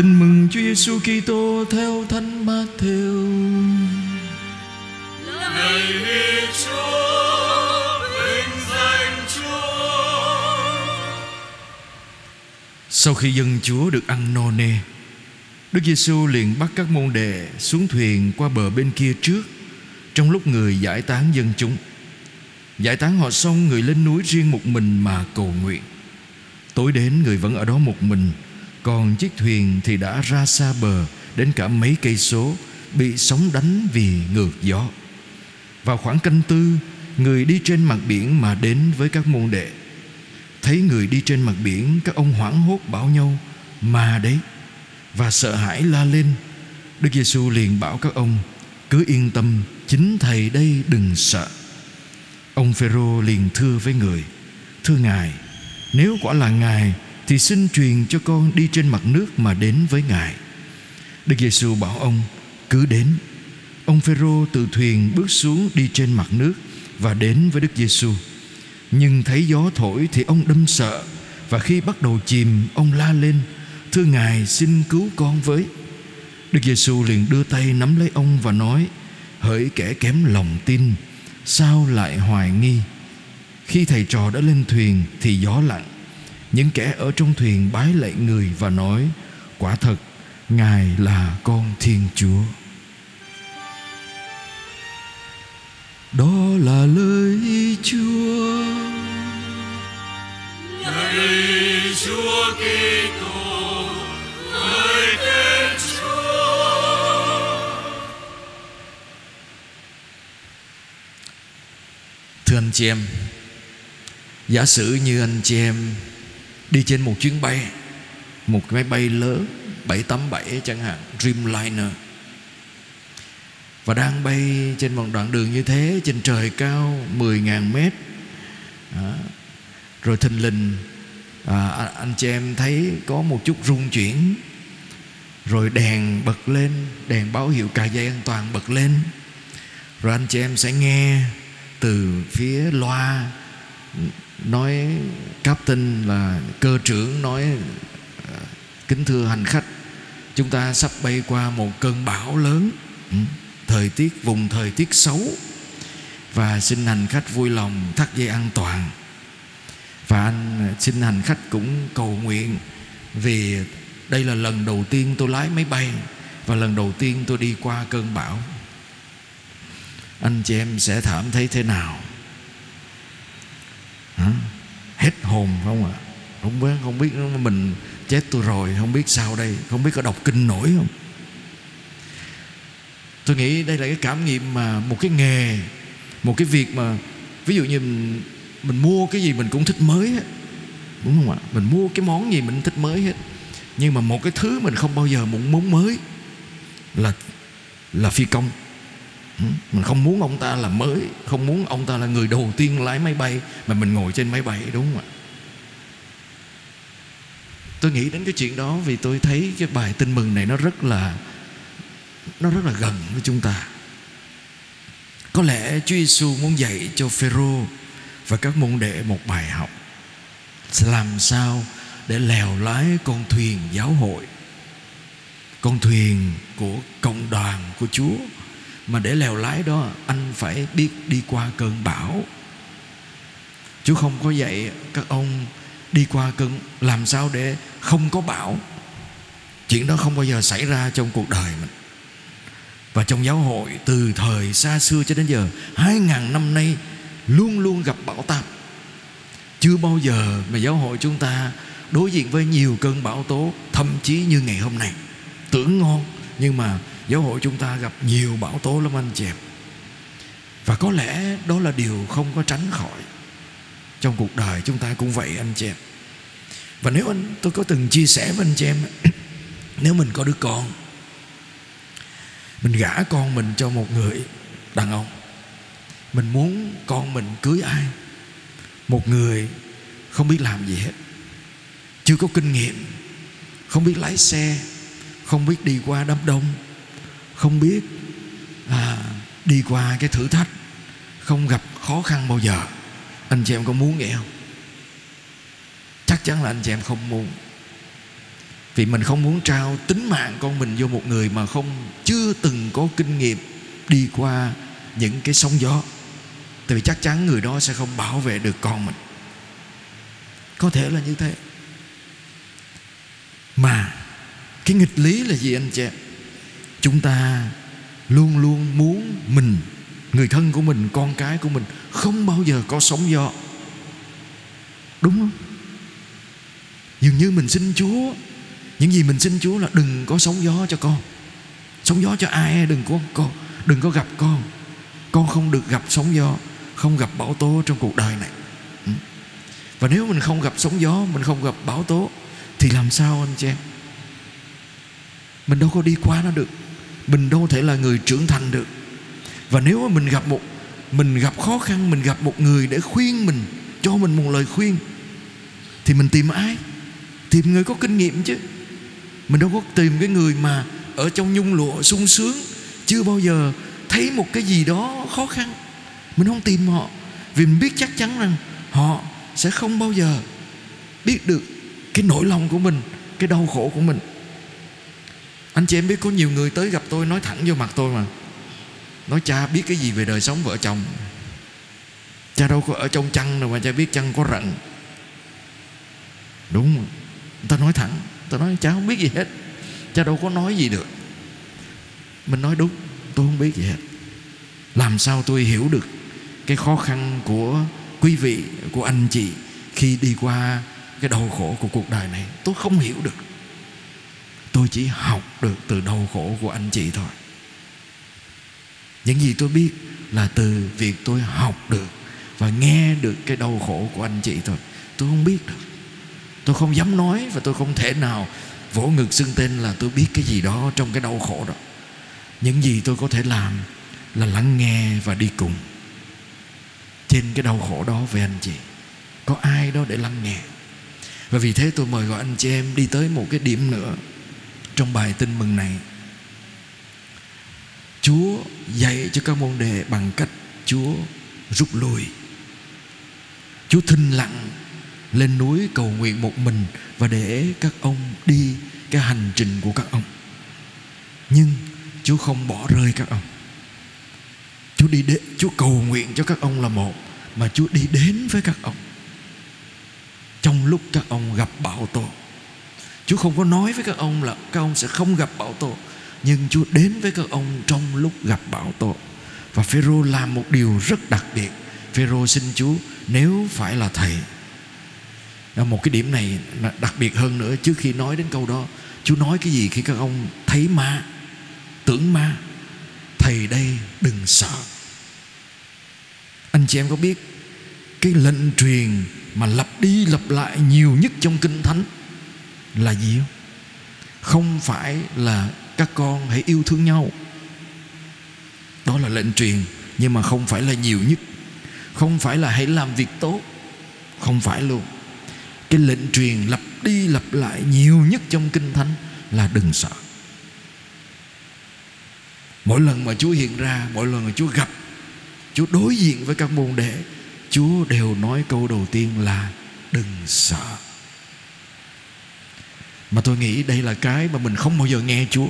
Tin mừng Chúa Giêsu Kitô theo Thánh Matthew. Lạy Chúa, vinh danh Chúa. Sau khi dân Chúa được ăn no nê, Đức Giêsu liền bắt các môn đệ xuống thuyền qua bờ bên kia trước, trong lúc người giải tán dân chúng. Giải tán họ xong, người lên núi riêng một mình mà cầu nguyện. Tối đến người vẫn ở đó một mình, còn chiếc thuyền thì đã ra xa bờ đến cả mấy cây số, bị sóng đánh vì ngược gió. Vào khoảng canh tư, người đi trên mặt biển mà đến với các môn đệ. Thấy người đi trên mặt biển, các ông hoảng hốt bảo nhau, mà đấy, và sợ hãi la lên. Đức Giêsu liền bảo các ông, cứ yên tâm, chính thầy đây đừng sợ. Ông Phêrô liền thưa với người, thưa ngài, nếu quả là ngài thì xin truyền cho con đi trên mặt nước mà đến với ngài. Đức Giêsu bảo ông, cứ đến. Ông Phêrô từ thuyền bước xuống đi trên mặt nước và đến với Đức Giêsu. Nhưng thấy gió thổi thì ông đâm sợ và khi bắt đầu chìm, ông la lên: "Thưa Ngài, xin cứu con với." Đức Giêsu liền đưa tay nắm lấy ông và nói: "Hỡi kẻ kém lòng tin, sao lại hoài nghi?" Khi thầy trò đã lên thuyền thì gió lặng. Những kẻ ở trong thuyền bái lạy người và nói: "Quả thật, Ngài là con Thiên Chúa." Đó là lời Chúa. Lạy Chúa Kitô, lời Thiên Chúa. Thưa anh chị em Giả sử như anh chị em Đi trên một chuyến bay Một cái máy bay lớn 787 chẳng hạn Dreamliner. Và đang bay trên một đoạn đường như thế Trên trời cao 10.000 mét. À, Rồi thình lình à, Anh chị em thấy có một chút rung chuyển. Rồi đèn bật lên Đèn báo hiệu cài dây an toàn bật lên. Rồi anh chị em sẽ nghe từ phía loa nói captain là cơ trưởng, nói à, kính thưa hành khách, chúng ta sắp bay qua một cơn bão lớn ừ, thời tiết, vùng thời tiết xấu, và xin hành khách vui lòng thắt dây an toàn. Và anh à, xin hành khách cũng cầu nguyện vì đây là lần đầu tiên tôi lái máy bay và lần đầu tiên tôi đi qua cơn bão. Anh chị em sẽ cảm thấy thế nào Hả? hết hồn không ạ? Không biết không biết mình chết tôi rồi không biết sao đây không biết có đọc kinh nổi không? Tôi nghĩ đây là cái cảm nghiệm mà một cái nghề một cái việc mà ví dụ như mình, mình mua cái gì mình cũng thích mới hết. Đúng không ạ? Mình mua cái món gì mình thích mới hết. Nhưng mà một cái thứ mình không bao giờ muốn muốn mới là là phi công. Ừ, mình không muốn ông ta là mới không muốn ông ta là người đầu tiên lái máy bay mà mình ngồi trên máy bay đúng không ạ? Tôi nghĩ đến cái chuyện đó vì tôi thấy cái bài tin mừng này nó rất là, nó rất là gần với chúng ta. Có lẽ Chúa Giêsu muốn dạy cho Phêrô và các môn đệ một bài học. Làm sao để lèo lái con thuyền giáo hội, con thuyền của cộng đoàn của Chúa, mà để lèo lái đó anh phải biết đi qua cơn bão. Chúa không có dạy các ông đi qua cơn, làm sao để không có bão. Chuyện đó không bao giờ xảy ra trong cuộc đời mình. Và trong giáo hội, từ thời xa xưa cho đến giờ, hai ngàn năm nay luôn luôn gặp bão táp. Chưa bao giờ mà giáo hội chúng ta đối diện với nhiều cơn bão tố, thậm chí như ngày hôm nay. Tưởng ngon, nhưng mà giáo hội chúng ta gặp nhiều bão tố lắm anh chị em. Và có lẽ đó là điều không có tránh khỏi. Trong cuộc đời chúng ta cũng vậy, anh chị em và nếu anh tôi có từng chia sẻ với anh chị em nếu mình có đứa con mình gả con mình cho một người đàn ông mình muốn con mình cưới ai một người không biết làm gì hết chưa có kinh nghiệm không biết lái xe không biết đi qua đám đông không biết à, đi qua cái thử thách không gặp khó khăn bao giờ anh chị em có muốn vậy không? Chắc chắn là anh chị em không muốn. Vì mình không muốn trao tính mạng con mình vô một người mà không, chưa từng có kinh nghiệm đi qua những cái sóng gió. Tại vì chắc chắn người đó sẽ không bảo vệ được con mình. Có thể là như thế. Mà cái nghịch lý là gì anh chị em? Chúng ta luôn luôn muốn mình, người thân của mình, con cái của mình không bao giờ có sóng gió. Đúng không? Dường như mình xin chúa. Những gì mình xin chúa là đừng có sóng gió cho con. Sóng gió cho ai đừng có con. Đừng có gặp con. Con không được gặp sóng gió, không gặp bão tố trong cuộc đời này. Ừ. Và nếu mình không gặp sóng gió, mình không gặp bão tố, thì làm sao anh chị em? Mình đâu có đi qua nó được. Mình đâu thể là người trưởng thành được. Và nếu mà mình gặp một, mình gặp khó khăn, mình gặp một người để khuyên mình, cho mình một lời khuyên, thì mình tìm ai? Tìm người có kinh nghiệm chứ. Mình đâu có tìm cái người mà ở trong nhung lụa sung sướng, chưa bao giờ thấy một cái gì đó khó khăn. Mình không tìm họ vì mình biết chắc chắn rằng họ sẽ không bao giờ biết được cái nỗi lòng của mình, cái đau khổ của mình. Anh chị em biết có nhiều người tới gặp tôi nói thẳng vô mặt tôi mà. Nói, cha biết cái gì về đời sống vợ chồng? Cha đâu có ở trong chăn đâu mà cha biết chăn có rận. Đúng không? Ta nói thẳng, ta nói cháu không biết gì hết. Cha đâu có nói gì được. Mình nói đúng, tôi không biết gì hết. Làm sao tôi hiểu được cái khó khăn của quý vị, của anh chị khi đi qua cái đau khổ của cuộc đời này? Tôi không hiểu được. Tôi chỉ học được từ đau khổ của anh chị thôi. Những gì tôi biết là từ việc tôi học được và nghe được cái đau khổ của anh chị thôi. Tôi không biết được tôi không dám nói và tôi không thể nào vỗ ngực xưng tên là tôi biết cái gì đó trong cái đau khổ đó. Những gì tôi có thể làm là lắng nghe và đi cùng. Trên cái đau khổ đó với anh chị, có ai đó để lắng nghe? Và vì thế tôi mời gọi anh chị em đi tới một cái điểm nữa trong bài tin mừng này. Chúa dạy cho các môn đệ bằng cách Chúa rút lui. Chúa thinh lặng lên núi cầu nguyện một mình và để các ông đi cái hành trình của các ông. Nhưng Chúa không bỏ rơi các ông. Chúa đi đến, Chúa cầu nguyện cho các ông là một, mà Chúa đi đến với các ông. Trong lúc các ông gặp bão tố, Chúa không có nói với các ông là các ông sẽ không gặp bão tố, nhưng Chúa đến với các ông trong lúc gặp bão tố. Và Phêrô làm một điều rất đặc biệt. Phêrô xin Chúa, nếu phải là thầy một cái điểm này đặc biệt hơn nữa trước khi nói đến câu đó. Chúa nói cái gì khi các ông thấy ma, tưởng ma? Thầy đây đừng sợ. Anh chị em có biết cái lệnh truyền mà lặp đi lặp lại nhiều nhất trong kinh thánh là gì không? Không phải là các con hãy yêu thương nhau. Đó là lệnh truyền, nhưng mà không phải là nhiều nhất. Không phải là hãy làm việc tốt. Không phải luôn cái lệnh truyền lặp đi lặp lại nhiều nhất trong kinh thánh là đừng sợ. Mỗi lần mà Chúa hiện ra, mỗi lần mà Chúa gặp, Chúa đối diện với các môn đệ, Chúa đều nói câu đầu tiên là đừng sợ. Mà tôi nghĩ đây là cái mà mình không bao giờ nghe Chúa,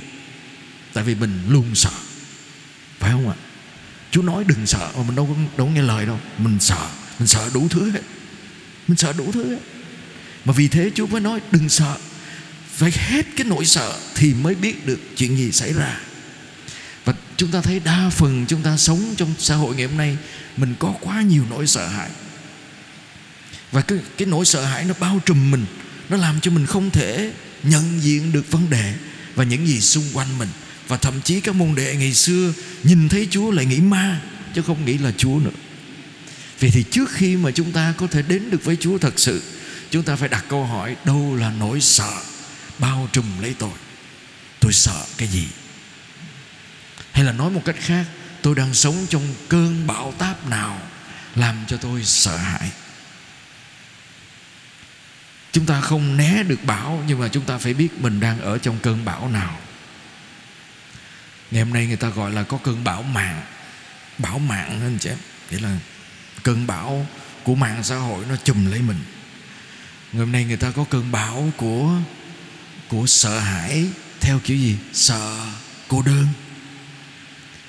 tại vì mình luôn sợ. Phải không ạ? Chúa nói đừng sợ, mà mình đâu có đâu có nghe lời đâu. Mình sợ mình sợ đủ thứ hết. Mình sợ đủ thứ hết mà vì thế Chúa mới nói đừng sợ. Phải hết cái nỗi sợ thì mới biết được chuyện gì xảy ra. Và chúng ta thấy đa phần chúng ta sống trong xã hội ngày hôm nay mình có quá nhiều nỗi sợ hãi. Và cái, cái nỗi sợ hãi nó bao trùm mình nó làm cho mình không thể nhận diện được vấn đề và những gì xung quanh mình. Và thậm chí các môn đệ ngày xưa nhìn thấy Chúa lại nghĩ ma chứ không nghĩ là Chúa nữa. Vì thì trước khi mà chúng ta có thể đến được với Chúa thật sự chúng ta phải đặt câu hỏi, đâu là nỗi sợ? Bao trùm lấy tôi. Tôi sợ cái gì? Hay là nói một cách khác, tôi đang sống trong cơn bão táp nào làm cho tôi sợ hãi? Chúng ta không né được bão, nhưng mà chúng ta phải biết mình đang ở trong cơn bão nào. Ngày hôm nay người ta gọi là có cơn bão mạng. Bão mạng anh chị em? Nghĩa là cơn bão của mạng xã hội nó chùm lấy mình ngày hôm nay người ta có cơn bão của của sợ hãi, theo kiểu gì? Sợ cô đơn.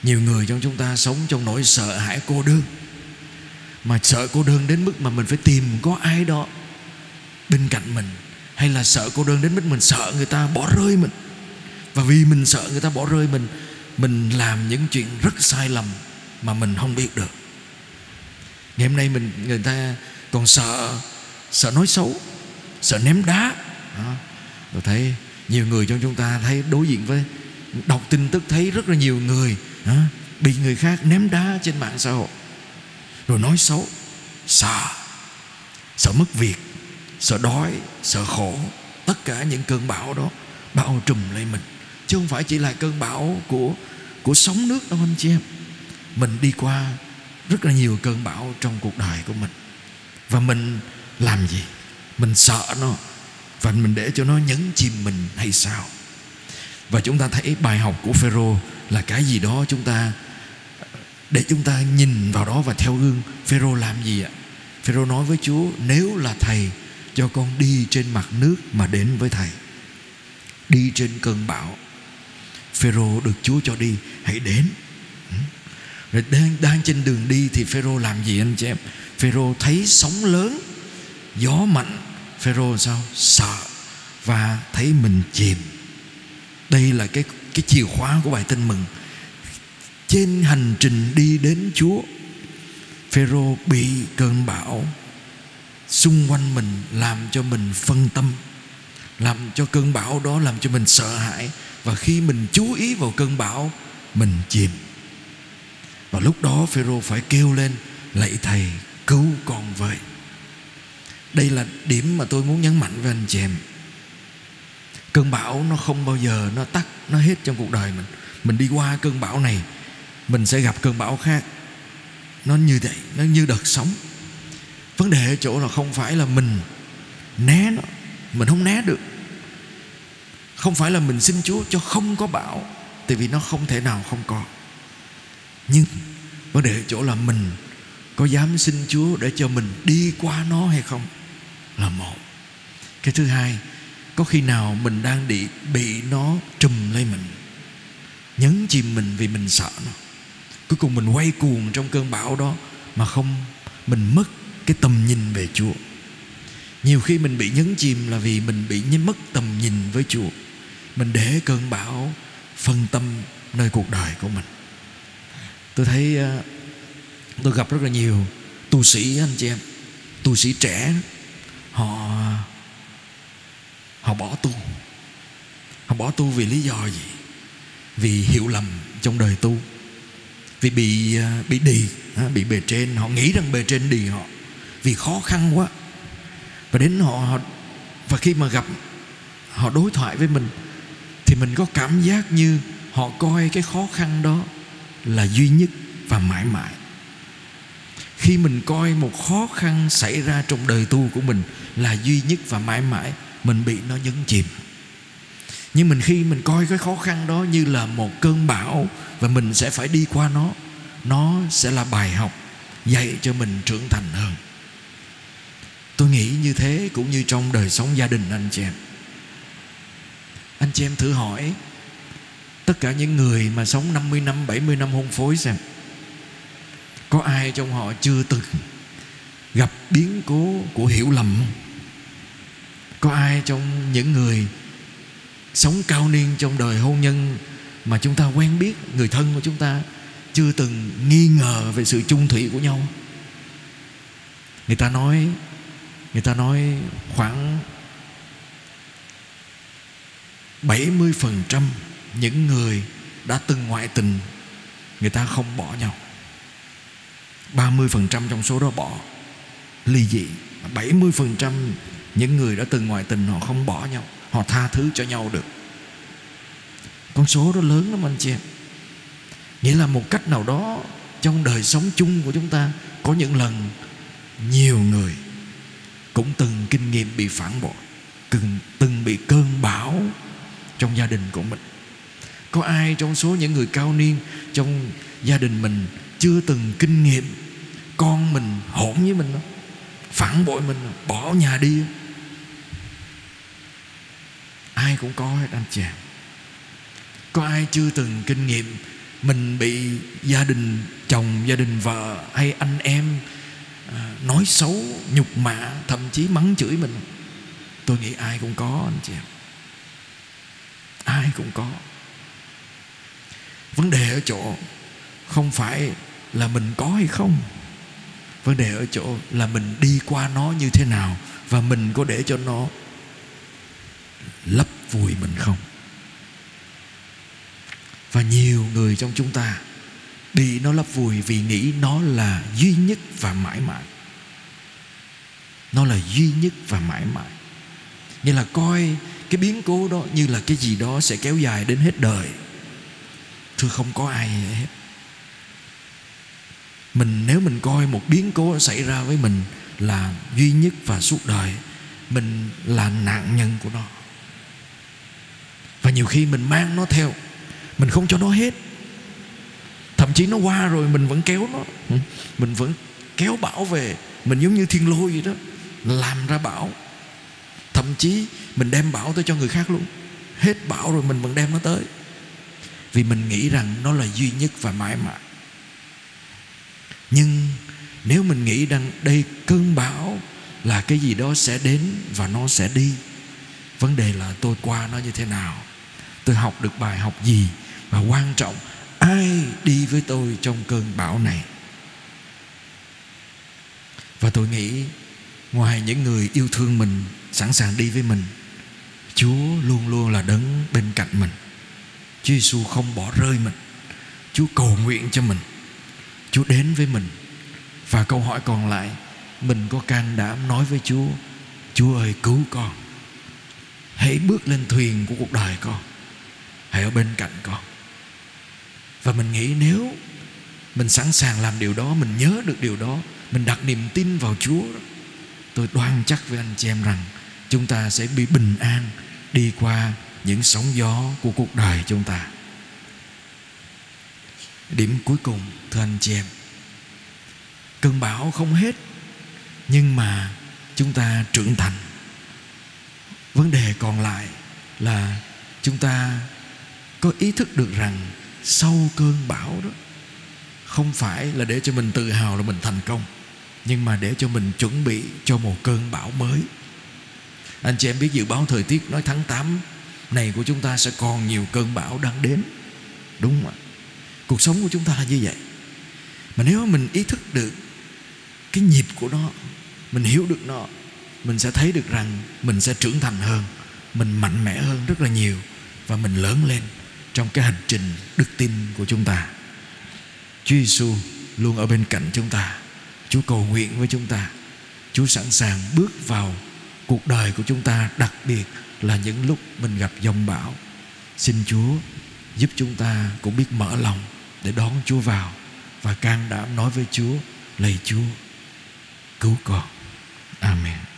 Nhiều người trong chúng ta sống trong nỗi sợ hãi cô đơn. Mà sợ cô đơn đến mức mà mình phải tìm có ai đó bên cạnh mình, hay là sợ cô đơn đến mức mình sợ người ta bỏ rơi mình. Và vì mình sợ người ta bỏ rơi mình mình làm những chuyện rất sai lầm mà mình không biết được. Ngày hôm nay mình, người ta còn sợ sợ nói xấu sợ ném đá. Đó. tôi thấy nhiều người trong chúng ta thấy đối diện với đọc tin tức thấy rất là nhiều người đó, bị người khác ném đá trên mạng xã hội. Rồi nói xấu sợ sợ mất việc sợ đói sợ khổ. Tất cả những cơn bão đó bao trùm lấy mình. Chứ không phải chỉ là cơn bão của của sóng nước đâu anh chị em. Mình đi qua rất là nhiều cơn bão trong cuộc đời của mình. Và mình làm gì? Mình sợ nó. Và mình để cho nó nhấn chìm mình hay sao? Và chúng ta thấy bài học của Phêrô là cái gì đó chúng ta, để chúng ta nhìn vào đó và theo gương, Phêrô làm gì ạ? Phêrô nói với Chúa, nếu là thầy, cho con đi trên mặt nước mà đến với thầy. Đi trên cơn bão. Phêrô được Chúa cho đi, hãy đến. Rồi đang đang trên đường đi thì Phêrô làm gì anh chị em? Phêrô thấy sóng lớn gió mạnh, Phêrô sao? Sợ và thấy mình chìm. Đây là cái cái chìa khóa của bài tin mừng. Trên hành trình đi đến Chúa, Phêrô bị cơn bão xung quanh mình làm cho mình phân tâm, làm cho cơn bão đó làm cho mình sợ hãi. Và khi mình chú ý vào cơn bão, mình chìm. Và lúc đó Phêrô phải kêu lên, lạy thầy, cứu con với đây là điểm mà tôi muốn nhấn mạnh với anh chị em. Cơn bão nó không bao giờ nó tắt, nó hết trong cuộc đời mình. Mình đi qua cơn bão này, mình sẽ gặp cơn bão khác. Nó như vậy, nó như đợt sóng. Vấn đề ở chỗ là không phải là mình né nó, mình không né được. Không phải là mình xin Chúa cho không có bão, tại vì nó không thể nào không có. Nhưng vấn đề ở chỗ là mình có dám xin Chúa để cho mình đi qua nó hay không? Là một. Cái thứ hai, có khi nào mình đang bị bị nó trùm lấy mình, nhấn chìm mình vì mình sợ nó. Cuối cùng mình quay cuồng trong cơn bão đó mà không, mình mất cái tầm nhìn về Chúa. Nhiều khi mình bị nhấn chìm là vì mình bị mất tầm nhìn với Chúa. Mình để cơn bão phân tâm nơi cuộc đời của mình. Tôi thấy ờ, tôi gặp rất là nhiều tu sĩ, anh chị em, tu sĩ trẻ họ họ bỏ tu. Họ bỏ tu vì lý do gì? Vì hiểu lầm trong đời tu. Vì bị à, bị đì à, bị bề trên. Họ nghĩ rằng bề trên đì họ vì khó khăn quá. Và đến họ, họ và khi mà gặp họ đối thoại với mình thì mình có cảm giác như họ coi cái khó khăn đó là duy nhất và mãi mãi khi mình coi một khó khăn xảy ra trong đời tu của mình là duy nhất và mãi mãi, mình bị nó nhấn chìm. Nhưng mình khi mình coi cái khó khăn đó như là một cơn bão và mình sẽ phải đi qua nó nó sẽ là bài học dạy cho mình trưởng thành hơn. Tôi nghĩ như thế cũng như trong đời sống gia đình anh chị em. Anh chị em thử hỏi tất cả những người mà sống 50 năm 70 năm hôn phối xem có ai trong họ chưa từng gặp biến cố của hiểu lầm có ai trong những người sống cao niên trong đời hôn nhân mà chúng ta quen biết, người thân của chúng ta chưa từng nghi ngờ về sự chung thủy của nhau? Người ta nói, người ta nói khoảng 70% những người đã từng ngoại tình, người ta không bỏ nhau. 30% trong số đó bỏ. Ly dị 70% những người đã từng ngoại tình họ không bỏ nhau họ tha thứ cho nhau được. Con số đó lớn lắm anh chị em. Nghĩa là một cách nào đó trong đời sống chung của chúng ta có những lần nhiều người cũng từng kinh nghiệm bị phản bội từng, từng bị cơn bão trong gia đình của mình. Có ai trong số những người cao niên trong gia đình mình chưa từng kinh nghiệm con mình hỗn với mình không phản bội mình, bỏ nhà đi. Ai cũng có hết anh chị em có ai chưa từng kinh nghiệm mình bị gia đình, chồng, gia đình vợ hay anh em à, nói xấu, nhục mạ, thậm chí mắng chửi mình? Tôi nghĩ ai cũng có anh chị em ai cũng có. Vấn đề ở chỗ không phải là mình có hay không? Vấn đề ở chỗ là mình đi qua nó như thế nào và mình có để cho nó lấp vùi mình không? Và nhiều người trong chúng ta bị nó lấp vùi vì nghĩ nó là duy nhất và mãi mãi. Nó là duy nhất và mãi mãi. Như là coi cái biến cố đó như là cái gì đó sẽ kéo dài đến hết đời. Thưa không có ai hết mình, nếu mình coi một biến cố xảy ra với mình là duy nhất và suốt đời, mình là nạn nhân của nó. Và nhiều khi mình mang nó theo, mình không cho nó hết. Thậm chí nó qua rồi mình vẫn kéo nó. Ừ, mình vẫn kéo bão về mình giống như thiên lôi vậy đó, làm ra bão thậm chí mình đem bão tới cho người khác luôn. Hết bão rồi mình vẫn đem nó tới. Vì mình nghĩ rằng nó là duy nhất và mãi mãi nhưng nếu mình nghĩ rằng đây cơn bão là cái gì đó sẽ đến và nó sẽ đi, vấn đề là tôi qua nó như thế nào? Tôi học được bài học gì? Và quan trọng, ai đi với tôi trong cơn bão này? Và tôi nghĩ ngoài những người yêu thương mình, sẵn sàng đi với mình, chúa luôn luôn là đứng bên cạnh mình. Chúa giêsu không bỏ rơi mình. Chúa cầu nguyện cho mình chúa đến với mình. Và câu hỏi còn lại, mình có can đảm nói với chúa chúa ơi, cứu con. Hãy bước lên thuyền của cuộc đời con. Hãy ở bên cạnh con. Và mình nghĩ nếu mình sẵn sàng làm điều đó, mình nhớ được điều đó, mình đặt niềm tin vào chúa tôi đoan chắc với anh chị em rằng chúng ta sẽ bị bình an đi qua những sóng gió của cuộc đời chúng ta điểm cuối cùng, thưa anh chị em. Cơn bão không hết, nhưng mà chúng ta trưởng thành. Vấn đề còn lại là chúng ta có ý thức được rằng sau cơn bão đó, không phải là để cho mình tự hào là mình thành công, nhưng mà để cho mình chuẩn bị cho một cơn bão mới. Anh chị em biết dự báo thời tiết nói tháng 8 này của chúng ta sẽ còn nhiều cơn bão đang đến, đúng không ạ? Cuộc sống của chúng ta là như vậy. Mà nếu mình ý thức được cái nhịp của nó, mình hiểu được nó, mình sẽ thấy được rằng mình sẽ trưởng thành hơn, mình mạnh mẽ hơn rất là nhiều và mình lớn lên trong cái hành trình đức tin của chúng ta. Chúa Giêsu luôn ở bên cạnh chúng ta. Chúa cầu nguyện với chúng ta. Chúa sẵn sàng bước vào cuộc đời của chúng ta, đặc biệt là những lúc mình gặp dòng bão. Xin Chúa giúp chúng ta cũng biết mở lòng để đón Chúa vào và can đảm nói với Chúa, lạy Chúa, cứu con. Amen.